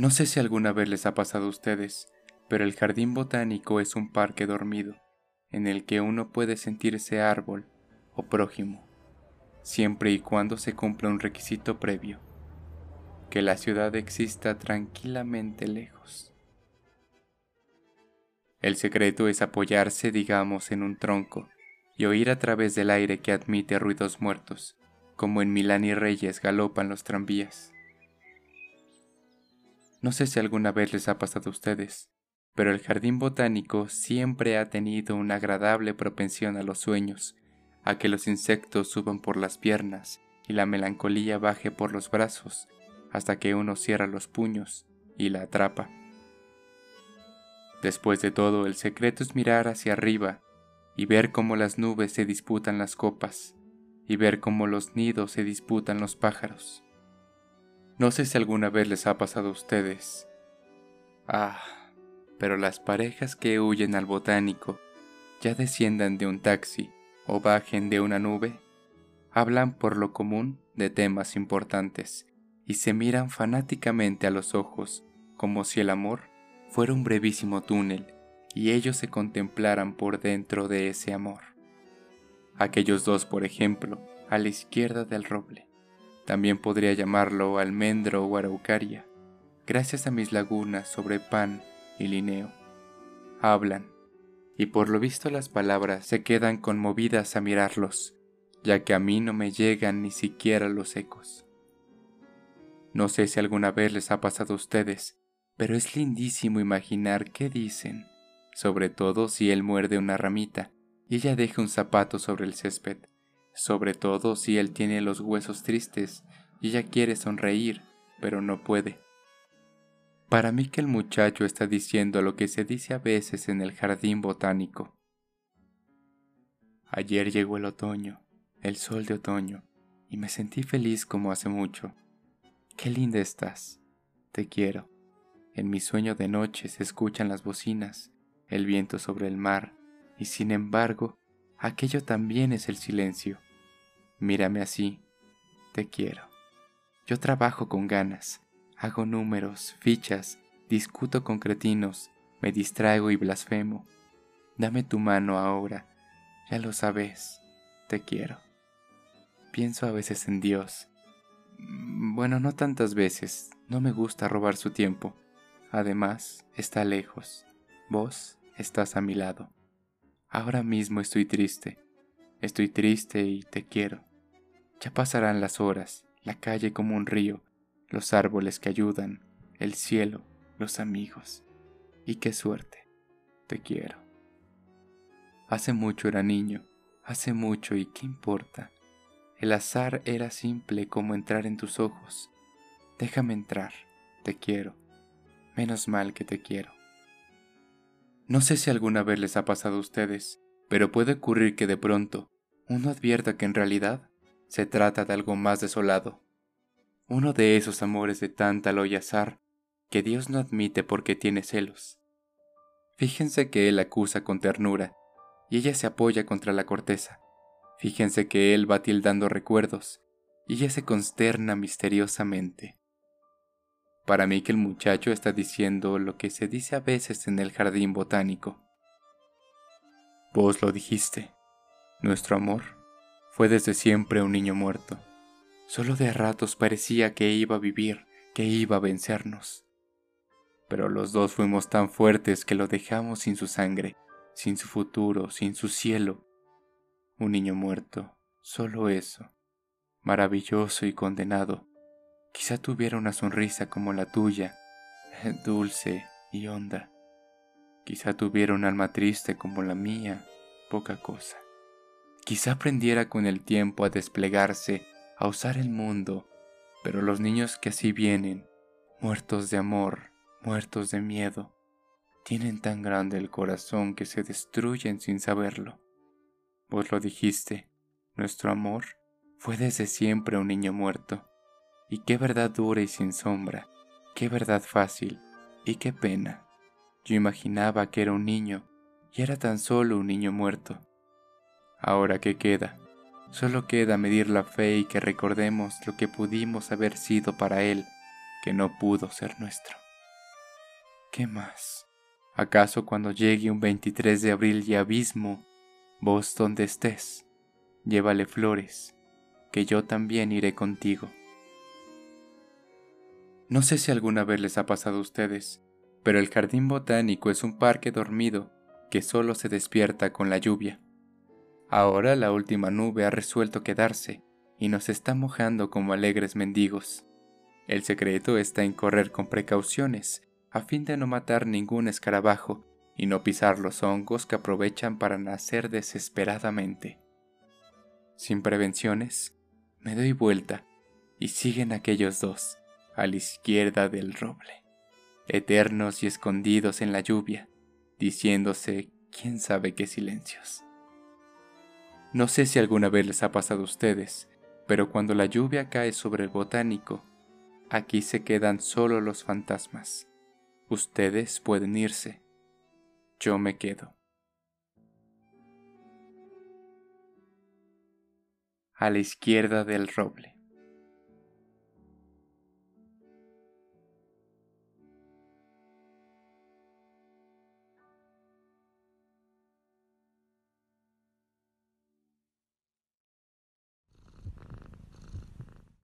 No sé si alguna vez les ha pasado a ustedes, pero el jardín botánico es un parque dormido, en el que uno puede sentirse árbol o prójimo, siempre y cuando se cumpla un requisito previo, que la ciudad exista tranquilamente lejos. El secreto es apoyarse, digamos, en un tronco y oír a través del aire que admite ruidos muertos, como en Milán y Reyes galopan los tranvías. No sé si alguna vez les ha pasado a ustedes, pero el jardín botánico siempre ha tenido una agradable propensión a los sueños, a que los insectos suban por las piernas y la melancolía baje por los brazos, hasta que uno cierra los puños y la atrapa. Después de todo, el secreto es mirar hacia arriba y ver cómo las nubes se disputan las copas, y ver cómo los nidos se disputan los pájaros. No sé si alguna vez les ha pasado a ustedes. Ah, pero las parejas que huyen al botánico, ya desciendan de un taxi o bajen de una nube, hablan por lo común de temas importantes y se miran fanáticamente a los ojos como si el amor fuera un brevísimo túnel y ellos se contemplaran por dentro de ese amor. Aquellos dos, por ejemplo, a la izquierda del roble. También podría llamarlo almendro o araucaria, gracias a mis lagunas sobre pan y lineo. Hablan, y por lo visto las palabras se quedan conmovidas a mirarlos, ya que a mí no me llegan ni siquiera los ecos. No sé si alguna vez les ha pasado a ustedes, pero es lindísimo imaginar qué dicen, sobre todo si él muerde una ramita y ella deja un zapato sobre el césped sobre todo si él tiene los huesos tristes y ella quiere sonreír, pero no puede. Para mí que el muchacho está diciendo lo que se dice a veces en el jardín botánico. Ayer llegó el otoño, el sol de otoño, y me sentí feliz como hace mucho. Qué linda estás. Te quiero. En mi sueño de noche se escuchan las bocinas, el viento sobre el mar, y sin embargo aquello también es el silencio. Mírame así, te quiero. Yo trabajo con ganas, hago números, fichas, discuto con cretinos, me distraigo y blasfemo. Dame tu mano ahora, ya lo sabes, te quiero. Pienso a veces en Dios. Bueno, no tantas veces, no me gusta robar su tiempo. Además, está lejos. Vos estás a mi lado. Ahora mismo estoy triste. Estoy triste y te quiero. Ya pasarán las horas, la calle como un río, los árboles que ayudan, el cielo, los amigos. Y qué suerte. Te quiero. Hace mucho era niño, hace mucho y qué importa. El azar era simple como entrar en tus ojos. Déjame entrar, te quiero. Menos mal que te quiero. No sé si alguna vez les ha pasado a ustedes, pero puede ocurrir que de pronto uno advierta que en realidad se trata de algo más desolado. Uno de esos amores de tanta y azar que Dios no admite porque tiene celos. Fíjense que él acusa con ternura y ella se apoya contra la corteza. Fíjense que él va tildando recuerdos y ella se consterna misteriosamente. Para mí que el muchacho está diciendo lo que se dice a veces en el jardín botánico. Vos lo dijiste. Nuestro amor fue desde siempre un niño muerto. Solo de ratos parecía que iba a vivir, que iba a vencernos. Pero los dos fuimos tan fuertes que lo dejamos sin su sangre, sin su futuro, sin su cielo. Un niño muerto, solo eso, maravilloso y condenado, Quizá tuviera una sonrisa como la tuya, dulce y honda. Quizá tuviera un alma triste como la mía, poca cosa. Quizá aprendiera con el tiempo a desplegarse, a usar el mundo, pero los niños que así vienen, muertos de amor, muertos de miedo, tienen tan grande el corazón que se destruyen sin saberlo. Vos lo dijiste, nuestro amor fue desde siempre un niño muerto. Y qué verdad dura y sin sombra, qué verdad fácil, y qué pena. Yo imaginaba que era un niño, y era tan solo un niño muerto. Ahora, ¿qué queda? Solo queda medir la fe y que recordemos lo que pudimos haber sido para él, que no pudo ser nuestro. ¿Qué más? ¿Acaso cuando llegue un 23 de abril y abismo, vos donde estés, llévale flores, que yo también iré contigo? No sé si alguna vez les ha pasado a ustedes, pero el jardín botánico es un parque dormido que solo se despierta con la lluvia. Ahora la última nube ha resuelto quedarse y nos está mojando como alegres mendigos. El secreto está en correr con precauciones a fin de no matar ningún escarabajo y no pisar los hongos que aprovechan para nacer desesperadamente. Sin prevenciones, me doy vuelta y siguen aquellos dos, a la izquierda del roble, eternos y escondidos en la lluvia, diciéndose quién sabe qué silencios. No sé si alguna vez les ha pasado a ustedes, pero cuando la lluvia cae sobre el botánico, aquí se quedan solo los fantasmas. Ustedes pueden irse, yo me quedo. A la izquierda del roble.